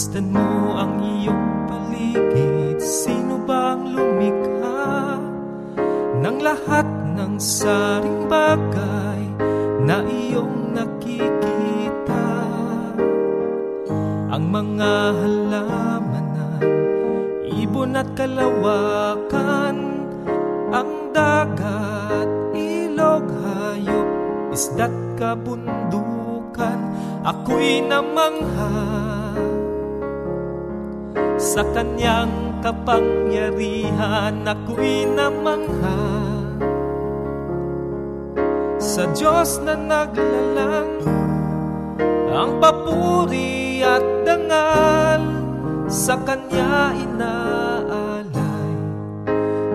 Masdan mo ang iyong paligid. Sino bang lumikha Ng lahat ng saring bagay Na iyong nakikita? Ang mga halamanan Ibon at kalawakan Ang dagat, ilog, hayop Isda't kabundukan. Ako'y namangha sa kanyang kapangyarihan ako'y namangha. Sa Diyos na naglalang Ang papuri at dangal Sa Kanya inaalay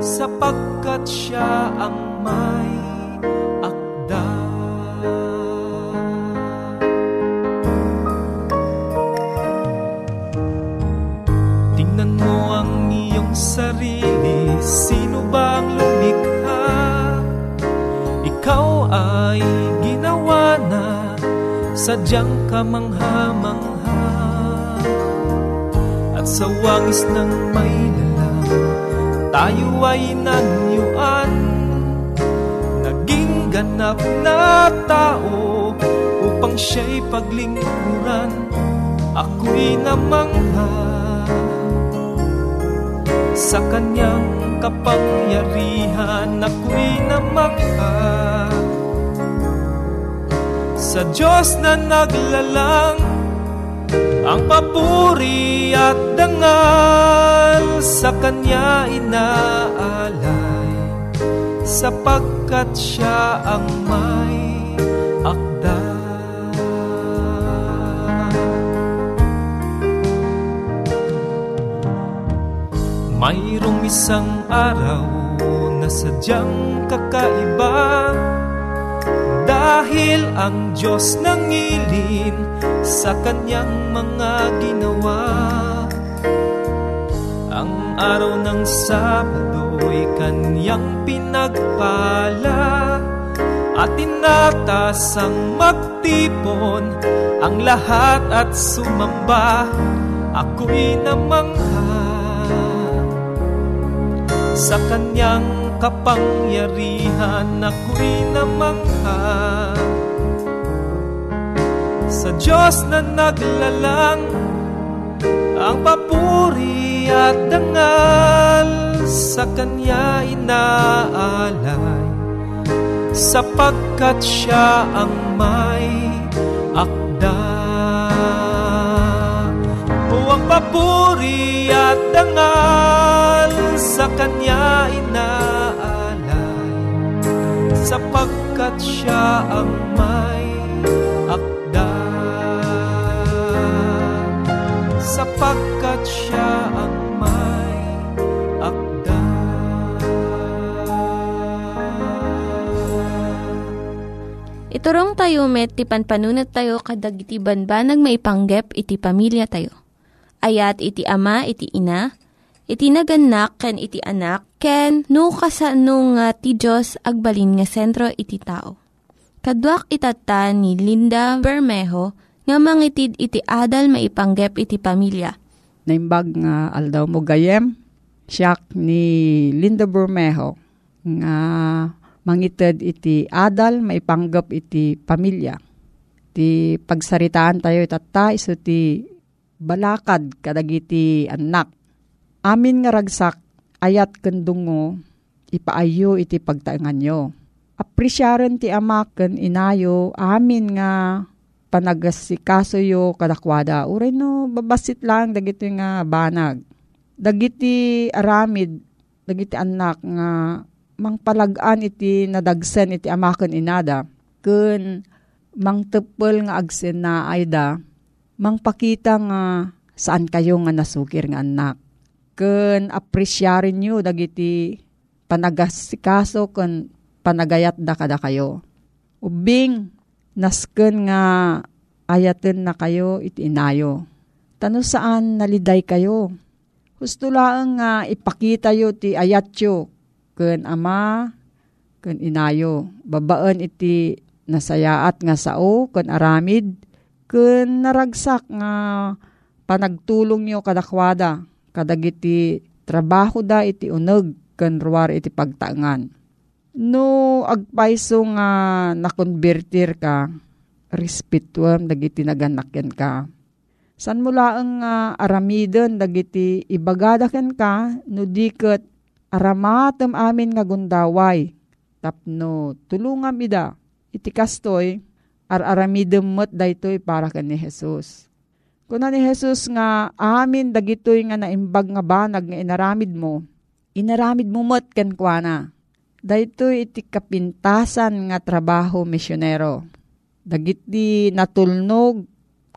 Sapagkat Siya ang may Sadyang kamangha-mangha At sa wangis ng may lalang Tayo ay nanyuan. Naging ganap na tao Upang siya'y paglingkuran. Ako'y namangha. Sa kanyang kapangyarihan ako'y namangha Sa Diyos na naglalang Ang papuri at dangal Sa Kanya inaalay Sapagkat Siya ang may akda. Mayroong isang araw na sadyang kakaiba Dahil ang Diyos nangilin sa kanyang mga ginawa. Ang araw ng Sabado apoy kanyang pinagpala at tinatasang magtipon ang lahat at sumamba. Ako'y namangha. Sa kanyang kapangyarihan ako'y namangha sa Diyos na naglalang ang papuri at dangal sa Kanya inaalay sapagkat Siya ang may akda. O ang papuri at dangal sa Kanya inaalay sapagkat Siya ang may sapagkat siya ang may akda. Iturong tayo met, ti panpanunat tayo kadag iti banbanag maipanggep iti pamilya tayo. Ayat iti ama, iti ina, iti naganak, ken iti anak, ken no, kasano nga ti Diyos agbalin nga sentro iti tao. Kaduak itata ni Linda Bermejo, nga mangitid iti adal maipanggep iti pamilya. Naimbag nga aldaw mo gayem, siyak ni Linda Bermejo nga mangited iti adal maipanggep iti pamilya. Ti pagsaritaan tayo itata iso ti balakad kadagiti anak. Amin nga ragsak ayat kendungo ipaayo iti pagtaengan nyo. Apresyaren ti amak ken inayo amin nga panagasikaso yo kadakwada. Uray no, babasit lang dagiti nga banag. Dagiti aramid, dagiti anak nga mangpalagaan iti nadagsen iti amaken inada. Kun mangtepel nga agsen na ayda, mangpakita nga saan kayo nga nasukir nga anak. Kun appresyarin nyo dagiti panagasikaso kun panagayat da kada kayo. Ubing nasken nga ayaten na kayo iti inayo. Tano saan naliday kayo? Husto lang nga ipakita yo ti ayatyo ken ama ken inayo. Babaan iti nasayaat nga sao ken aramid ken naragsak nga panagtulong nyo kadakwada kadagiti trabaho da iti uneg ken ruwar iti pagtaangan No, agpaiso nga nakonvertir ka, respetuam dagiti naganakyan ka. San mula ang uh, aramidon dagiti ibagadaken ka, no diket aramatem amin nga gundaway. Tapno tulungam ida, iti kastoy, ar aramidem met daytoy para ka ni Jesus. Kuna ni Jesus nga amin dagitoy nga naimbag nga banag nga inaramid mo, inaramid mo met ken kuana Dahito iti kapintasan nga trabaho misyonero. Dagiti natulnog,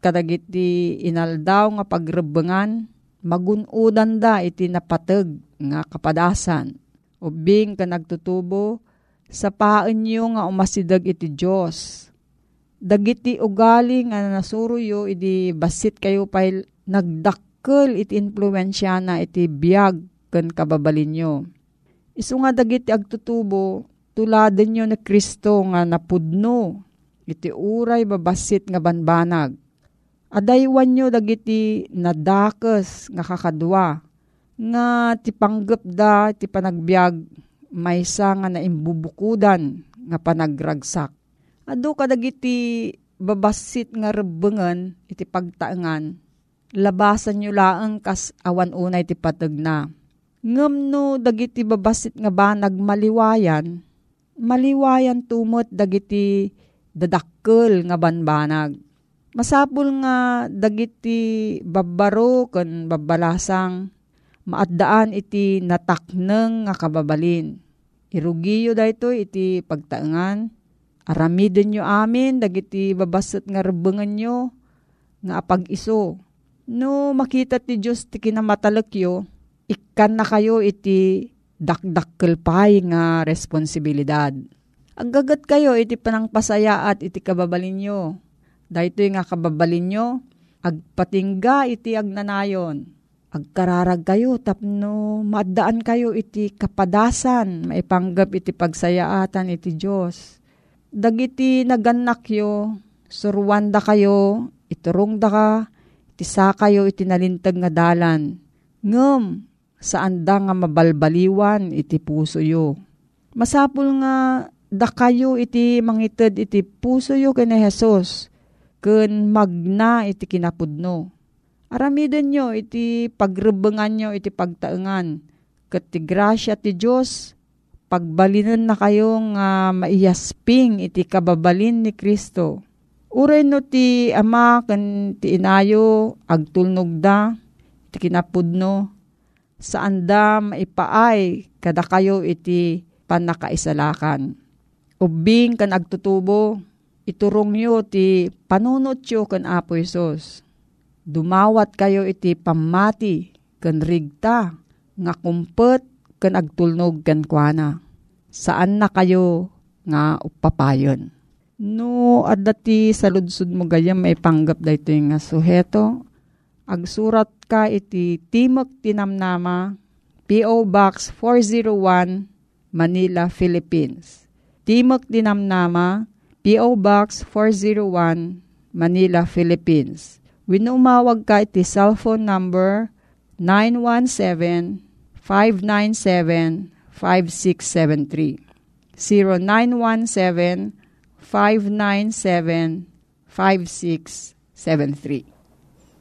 kadagiti inaldaw nga pagrebengan, magunudan da iti napateg nga kapadasan. Ubing ka nagtutubo, sa paan nyo nga umasidag iti Diyos. Dagiti ugali nga nasuruyo, iti basit kayo pa nagdakkel iti influensya na iti biyag ken kababalin nyo Isu nga dagiti agtutubo, tuladen nyo na Kristo nga napudno, iti uray babasit nga banbanag. Adaywan nyo dagiti nadakes nga kakadwa, nga ti panggap da ti panagbiag maysa nga naimbubukudan nga panagragsak. Ado kadagiti babasit nga rebengan iti pagtaengan, labasan nyo laeng kas awan unay ti pateg na Ngem no dagiti babasit nga ba nagmaliwayan, maliwayan tumot dagiti dadakkel nga banbanag. Masapul nga dagiti babbaro ken babbalasang maaddaan iti natakneng nga kababalin. Irugiyo dayto iti pagtaengan. Aramiden nyo amin dagiti babasit nga rebengan nyo nga apag-iso. No makita ti Diyos ti kinamatalakyo, ikan na kayo iti dakdakkel pay nga responsibilidad. Agagat kayo iti panangpasaya at iti kababalin nyo. Dahito nga kababalin nyo, agpatingga iti agnanayon. agkararag kayo tapno maddaan kayo iti kapadasan maipanggap iti pagsayaatan iti Diyos. Dagiti naganak yo, surwanda kayo, iturong da ka, iti sa kayo iti nalintag nga dalan. Ngem, saan da nga mabalbaliwan iti puso yo. Masapul nga da kayo iti mangited iti puso yo kani Jesus, ken magna iti kinapudno Aramiden nyo iti pagrebengan nyo iti pagtaengan. Kat ti grasya ti Diyos, pagbalinan na kayo nga maiyasping iti kababalin ni Kristo. Uray no ti ama kan ti inayo agtulnog da, iti kinapudno, saan da maipaay kada kayo iti panakaisalakan. Ubing kan agtutubo, iturong yo ti panunot yo kan Apo Isos dumawat kayo iti pamati ken rigta nga kumpet ken agtulnog ken kuana. Saan na kayo nga upapayon? No, adda ti saludsud mo gayam may panggap da ito nga suheto. Agsurat ka iti Timok Tinamnama, P.O. Box 401, Manila, Philippines. Timok Tinamnama, P.O. Box 401, Manila, Philippines Winumawag ka iti cellphone number 917-597-5673. 0917-597-5673.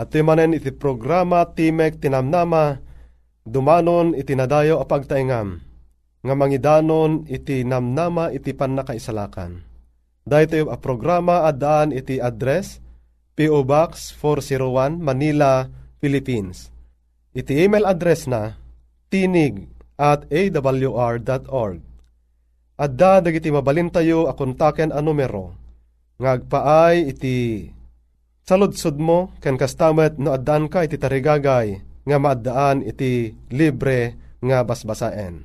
at manen iti programa Timek Tinamnama, dumanon iti nadayo a pagtaingam, nga mangidanon iti namnama iti panakaisalakan. Dahito a programa adaan iti address, P.O. Box 401 Manila, Philippines. Iti email address na tinig at awr.org. At da dagiti mabalintayo a kontaken a numero ngagpaay iti saludsud mo ken kastamet no addaan ka iti tarigagay nga maaddaan iti libre nga basbasaen.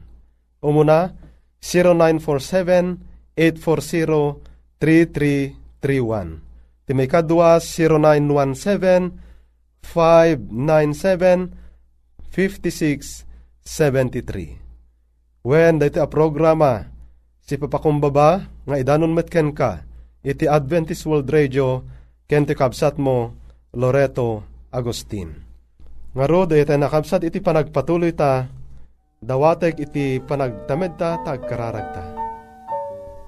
Umuna 0947 840 3331 Ti may kadwa 0917-597-5673. When dito a programa, si papakumbaba nga idanon metken ka, iti Adventist World Radio, ken ti kabsat mo, Loreto Agustin. Nga ro, dito nakabsat iti panagpatuloy ta, dawatek iti panagtamed ta, tagkararagta.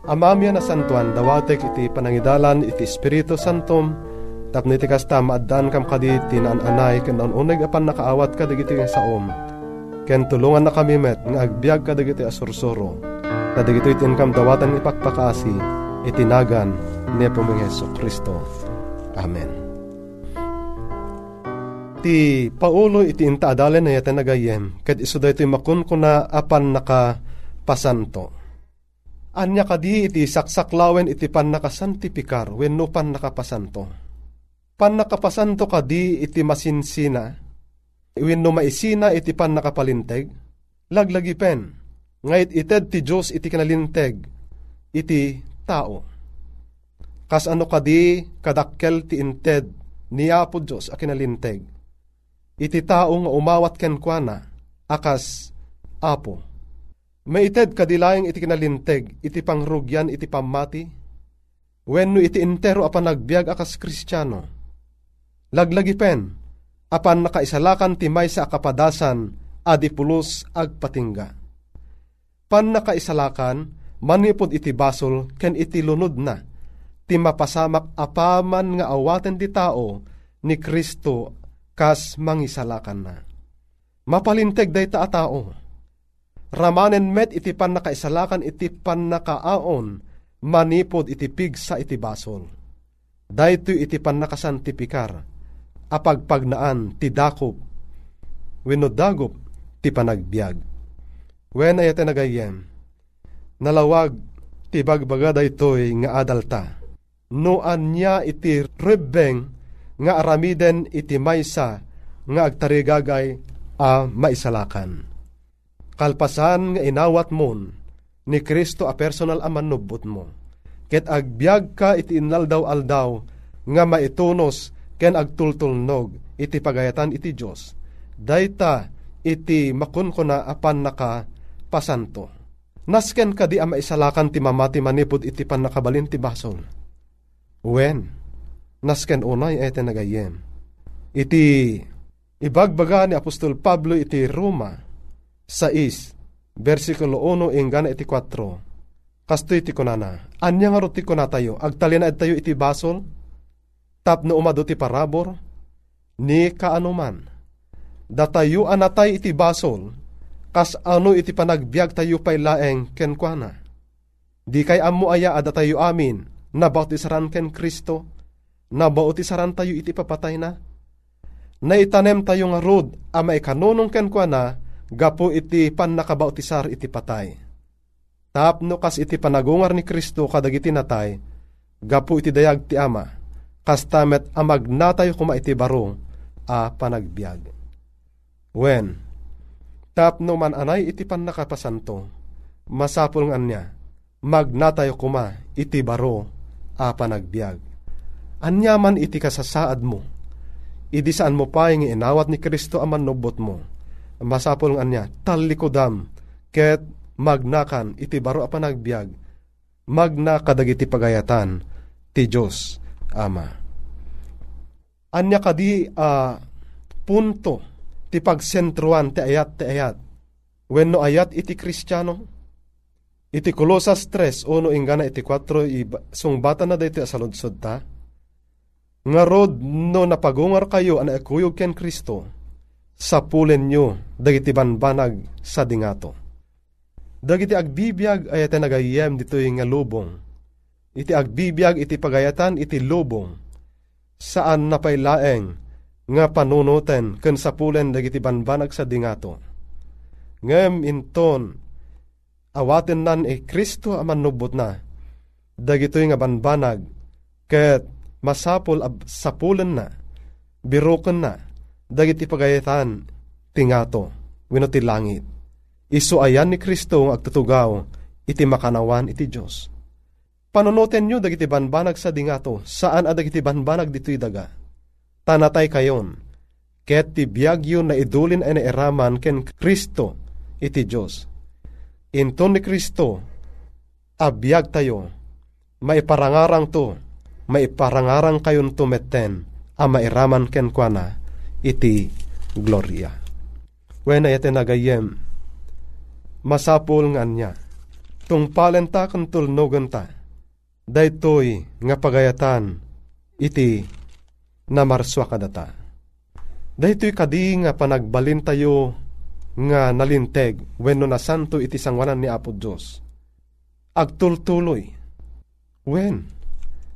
Amamya na santuan, dawatek iti panangidalan iti Espiritu Santom, tapno iti kasta maaddan kam kadi tinananay ken uneg apan nakaawat ka dagiti nga saom. Ken tulungan na kami met nga agbyag ka dagiti asursuro. Ta dagito itin kam dawatan ipakpakaasi itinagan ni Pumeng Heso Kristo. Amen. Ti Paulo iti inta adalen na yata nagayem, ket iso da makun ko na apan naka pasanto Anya kadi iti saksaklawen iti pan nakasantifikar wenno pan nakapasanto. Pan nakapasanto kadi iti masinsina wenno maisina iti pan nakapalinteg. Laglagi pen. Ngayit ited ti Diyos iti kanalinteg iti tao. Kas ano kadi kadakkel ti inted ni Apo Diyos a kinalinteg. Iti tao nga umawat ken kuana akas Apo Maited kadilayang iti kinalinteg, iti pangrugyan, iti pamati. Wenno iti intero apan nagbiag akas kristyano. Laglagi pen, apan nakaisalakan ti may sa akapadasan adipulos agpatingga. Pan nakaisalakan, manipod iti basol ken iti lunod na, ti mapasamak apaman nga awaten ti tao ni Kristo kas mangisalakan na. Mapalinteg day ta tao. Ramanen met iti pan nakaisalakan iti pan nakaaon, manipod iti pigsa iti basol. Dayto iti pan nakasantipikar, apagpagnaan ti dakop, wenno dagop ti panagbiag. Wen ay nagayem, nalawag ti bagbaga daytoy nga adalta. No anya iti rebeng nga aramiden iti maysa nga agtarigagay a maisalakan. Kalpasan nga inawat mon ni Kristo a personal a manubot mo. Ket agbyag ka iti inlaldaw-aldaw nga maitunos ken agtultulnog iti pagayatan iti Dios. Dayta iti makun ko na apan naka pasanto. Nasken ka di a maisalakan ti mamati manipod iti pan nakabalin ti basol. Wen, nasken unay ete nagayem. Iti ibagbaga ni Apostol Pablo iti Roma 6, versikulo 1 ingana iti 4. Kasto iti kunana, anya nga ti kunatayo, agtalina tayo iti basol, tapno umado ti parabor, ni kaanuman. Datayo anatay iti basol, kas ano iti panagbiag tayo pay laeng kenkwana. Di kay amo aya ada tayo amin, na bautisaran ken Kristo, na bautisaran tayo iti papatay na. Na itanem tayo nga rod, ama ikanunong kenkwana, gapo iti pan nakabautisar iti patay. Tapno kas iti panagungar ni Kristo kadagiti natay, gapo iti dayag ti ama, kas tamet amag natayo kuma iti baro, a panagbiag. When, tapno man anay iti pan nakapasanto, masapul nga niya, magnatayo kuma iti baro a panagbiag. Anya man iti kasasaad mo, idi saan mo pa nga inawat ni Kristo aman nubot mo, masapul nga niya, talikodam, ket magnakan iti baro a panagbiag, magna kadagiti pagayatan ti Diyos Ama. Anya kadi a uh, punto ti pagsentruan ti ayat ti ayat. Wenno ayat iti kristyano. Iti Kolosas 3, uno ingana iti 4, sung bata na dito asaludsod ta. Nga rod no napagungar kayo ana akuyog ken Kristo, sapulen nyo dagiti banbanag sa dingato. Dagiti agbibiyag ay iti nagayem dito nga lubong. Iti agbibiyag iti pagayatan iti lubong. Saan napailaeng nga panunuten ken sapulen dagiti banbanag sa dingato. Ngem inton awaten nan e Kristo aman nubot na dagitoy nga banbanag ket masapol ab sapulen na biroken na dagiti pagayatan tingato wenno ti langit. Isu ayan ni Kristo ang agtutugaw iti makanawan iti Dios. Panunutin nyo dagiti banbanag sa dingato saan a dagiti banbanag dito'y daga tanatay kayon, ket ti biyagyo na idulin ay nairaman ken Kristo iti Diyos. Inton ni Kristo, abiyag tayo, maiparangarang to, maiparangarang kayon tumeten, a mairaman ken kwa iti gloria. Wena iti nagayem, masapul nga niya, tungpalen ta kang tulnogan ta, daytoy nga pagayatan, iti na marswa kadata. Dahito'y kadi nga panagbalin tayo nga nalinteg wenno na santo iti sangwanan ni Apo Diyos. Agtultuloy. Wen,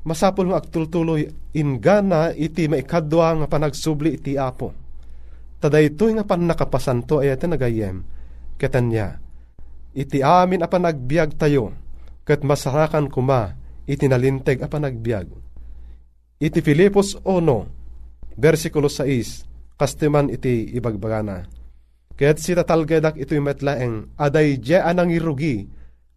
masapol nga agtultuloy ingana iti maikadwa nga panagsubli iti Apo. Tadaytoy nga pan nakapasanto ay iti nagayem. Ketanya, iti amin a panagbiag tayo, ket masarakan kuma iti nalinteg a panagbiag Iti Filipos 1, versikulo 6, kastiman iti ibagbagana. Kaya't si tatalgedak ito'y metlaeng, aday je anang irugi,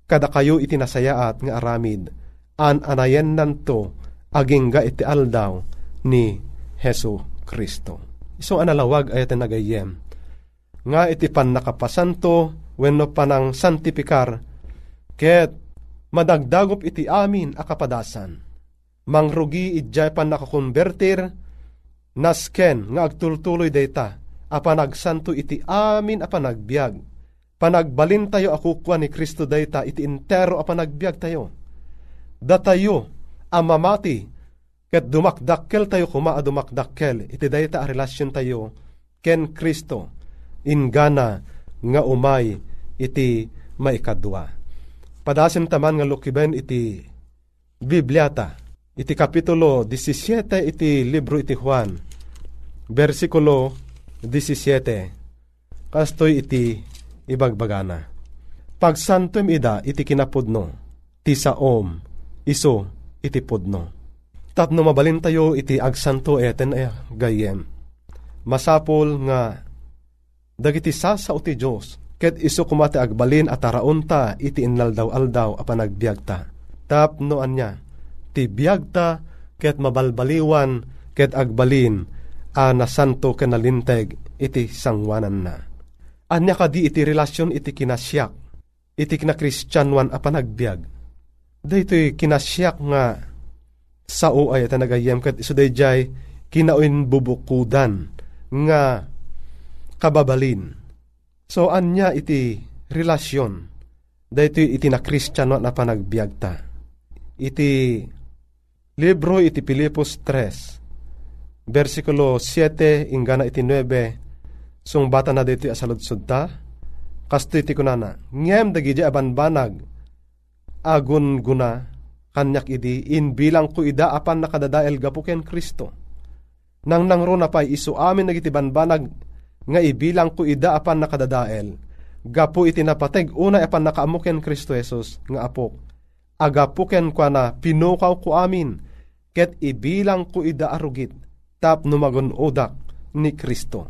kada kayo iti nasayaat nga aramid, an anayen nanto, aging ga iti aldaw ni Heso Kristo. Isong analawag ay iti nagayem. Nga iti pan nakapasanto, wenno panang santipikar, ket madagdagop iti amin akapadasan mangrugi idjay pan nakakonvertir, nasken nga agtultuloy dayta, apan agsanto iti amin a panagbiag. Panagbalin tayo ako kwa ni Kristo dayta iti intero a panagbiag tayo. Datayo amamati ket dumakdakkel tayo kuma dumakdakkel iti dayta a relasyon tayo ken Kristo ingana nga umay iti maikadwa. Padasim taman nga lukiben iti Bibliata iti kapitulo 17 iti libro iti Juan versikulo 17 kastoy iti ibagbagana. Pagsantom ida iti kinapudno, ti saom, iso iti pudno. Tapno mabalin tayo iti agsanto eten ay gayem. Masapol nga dagiti sasa ti Diyos, ket iso kumate agbalin at araunta iti inlaldaw-aldaw a panagbiagta. Tapno anya, ti biagta ket mabalbaliwan ket agbalin a nasanto kenalinteg iti sangwanan na. Anya kadi iti relasyon iti kinasyak, iti kinakristyanwan a panagbiag. Daytoy kinasyak nga sao ay tanagayem kat iso dayjay kinaoin bubukudan nga kababalin. So anya iti relasyon daytoy iti na kristyanwan a panagbiagta. Iti libro iti Pilipos 3 versikulo 7 ingana iti 9 sung bata na dito asaludsod ta kasto iti kunana ngem dagiti abanbanag agun guna kanyak idi in bilang ko ida apan nakadadael gapu ken Kristo. Nang nangro na pay isu amin nagiti banbanag nga ibilang ko ida apan nakadadael gapu iti napateg una apan nakaamuken Kristo Jesus nga apok agapuken kwa na pinukaw ko amin ket ibilang ko ida arugit tap numagon udak ni Kristo.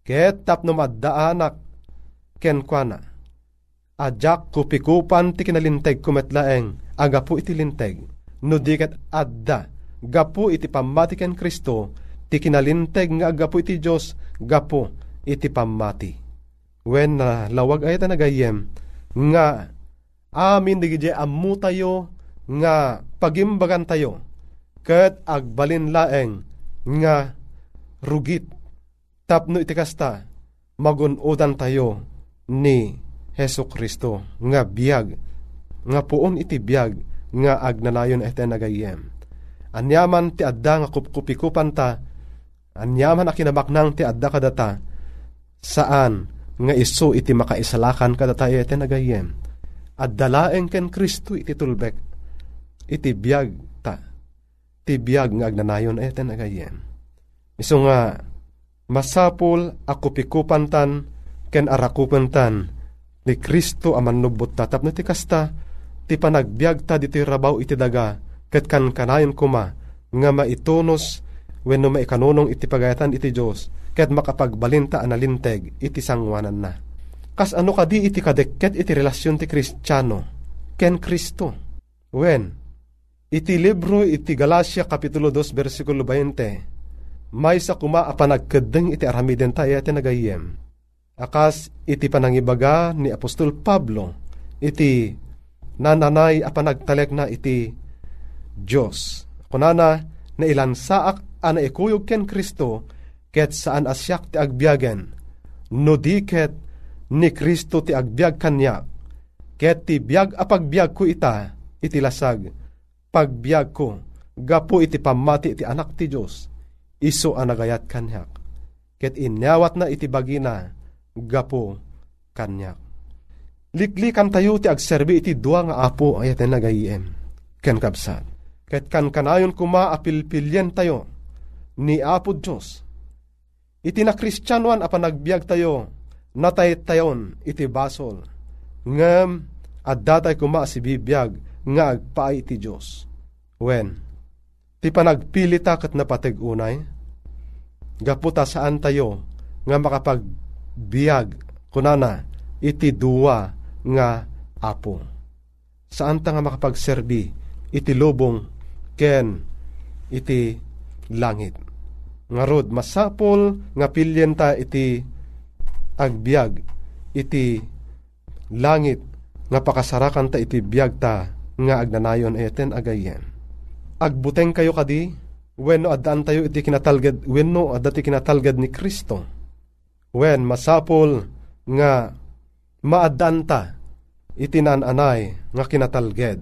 Ket tap numaddaanak ken kwa na. Adyak kupikupan ti kinalinteg kumetlaeng agapu iti linteg. No di ket adda gapu iti pamati ken Kristo ti kinalinteg nga agapu iti Dios gapu iti pamati. When na uh, lawag ay nagayem nga amin digije ammu tayo nga pagimbagan tayo ket agbalin laeng nga rugit tapno iti kasta magunodan tayo ni Heso Kristo. Nga biyag nga puon iti biyag nga agnanayon iti nagayem. Anyaman ti adda nga kupkupikupan ta anyaman a kinabaknang ti adda kadata saan nga iso iti makaisalakan kadata iti nagayem. At dalaeng ken Kristo iti tulbek iti biyag ti biyag nga agnanayon. Iti nagayem iso nga masapul ako pikupantan ken arakupantan ni Kristo aman nubot ta. Tapno ti kasta ti panagbiag ta diti rabaw iti daga ket kan kanayon kuma nga maitunos wenno maikanunong iti pagayatan iti Dios ket makapagbalinta analinteg iti sangwanan na. Kas ano kadi iti kadekket iti relasyon ti Kristiyano? Ken Kristo. Wen iti libro iti Galacia kapitulo 2 versikulo 20 may sa kuma a panagkedeng iti aramiden tayo iti nagayem. Akas iti panangibaga ni Apostol Pablo iti nananay a panagtalek na iti Diyos. Kunana na ilansaak ana ikuyog ken Kristo ket saan asyak ti agbiagen no di ket ni Kristo ti agbiag kanya ket ti biag a pagbiag ko ita iti lasag pagbiag ko gapo iti pamati iti anak ti Dios iso anagayat kanyak. Ket inyawat na iti bagina gapo kanyak. Liklikan tayo ti agserbi iti dua nga apo ayat na nagayiem ken kabsat. Ket kan kanayon kuma apilpilyen tayo ni apo Dios iti na kristyanuan a panagbiag tayo natay tayon iti basol. Ngem at datay kuma si bibiyag nga agpaay iti Diyos. When, ti panagpili ta kat napateg unay, gaputa saan tayo nga makapagbiag kunana iti duwa nga apo. Saan ta nga makapagserbi iti lubong ken iti langit. Ngarod masapol nga pilyen ta iti agbiag iti langit nga pakasarakan ta iti biag ta nga agnanayon eten agayen. Agbuteng kayo kadi, wenno addaan tayo iti kinatalgad, wenno adda ti kinatalgad ni Kristo. When masapol nga maadanta iti nananay nga kinatalged.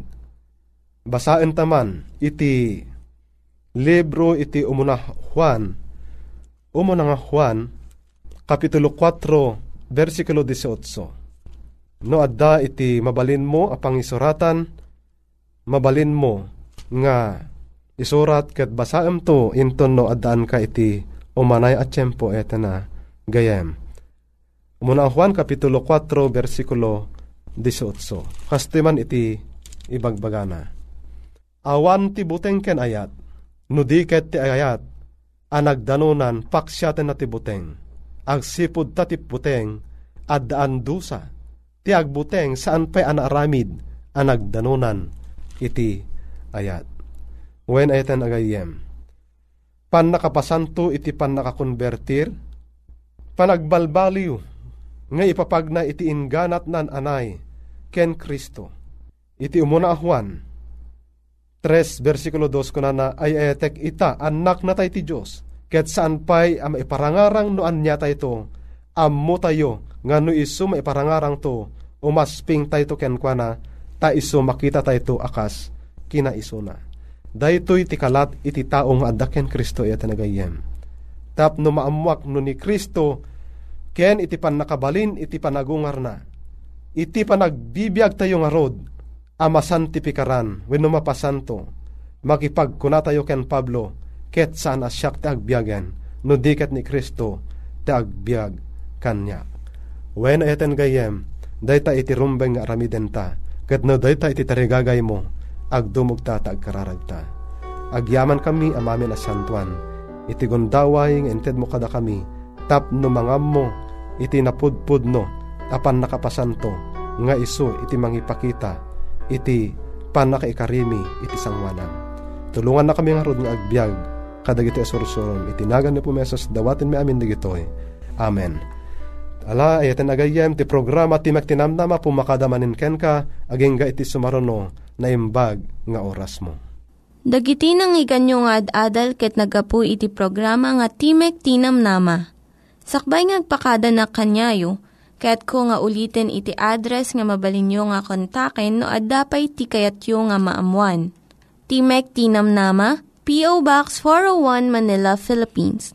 Basaen taman iti libro iti umuna Juan, umuna nga Juan, Kapitulo 4, versikulo 18. No adda iti mabalin mo apang isuratan, mabalin mo nga isurat ket basaem to inton no addaan ka iti umanay at tiyempo eta na gayem. Muna Juan Kapitulo 4, versikulo 18. Kastiman iti ibagbagana. Awan ti buteng ken ayat, nudiket ti ayat, anagdanunan paksyaten na ti buteng agsipod tatip buteng, addaan dusa, ti agbuteng saan pa'y anaaramid, anagdanunan, iti ayat. When ayatan agayem, pan nakapasanto iti pan nakakonvertir, panagbalbaliw, nga ipapagna iti inganat nan anay, ken Kristo. Iti umuna Juan, 3 versikulo 2 ko na na ay etek ita anak na tayo ti Diyos Ket saan pa'y am iparangarang no anya tayo ammo tayo nga no iso maiparangarang to umasping tayo ken kwa na ta iso makita tayo akas kina iso na. Daytoy ti kalat iti taong adda ken Kristo iti nagayem. Tap no maamuak no ni Kristo ken iti pan nakabalin iti panagungar na. Iti panagbibiyag tayo nga rod amasan ti pikaran wenno mapasanto makipagkuna tayo ken Pablo ket saan asyak ti agbiagan, no dikat ni Kristo ti agbiag kanya. When eten gayem, dayta iti rumbeng aramiden ta, ket no dayta iti tarigagay mo, agdumog ta ta agkararagta. Agyaman kami amamin a santuan, iti gundaway nga inted mo kada kami, tap no mangam mo, iti napudpud no, apan nakapasanto, nga iso iti mangipakita, iti panakaikarimi iti sangwanan. Tulungan na kami nga rod nga agbyag, kadagiti asursuron. Itinagan ni po mesos dawatin mi amin digitoy. Amen. Ala, ayaten agayem ti programa ti magtinamnama pumakadamanin ken ka, aging iti sumarono na imbag nga oras mo. Dagiti nang iganyo nga ad-adal ket nagapu iti programa nga Timek Tinam Nama. Sakbay ngagpakada na kanyayo, ket ko nga ulitin iti address nga mabalinyo nga kontaken no ad-dapay tikayatyo nga maamuan. Timek Tinam Nama, P.O. Box 401 Manila, Philippines.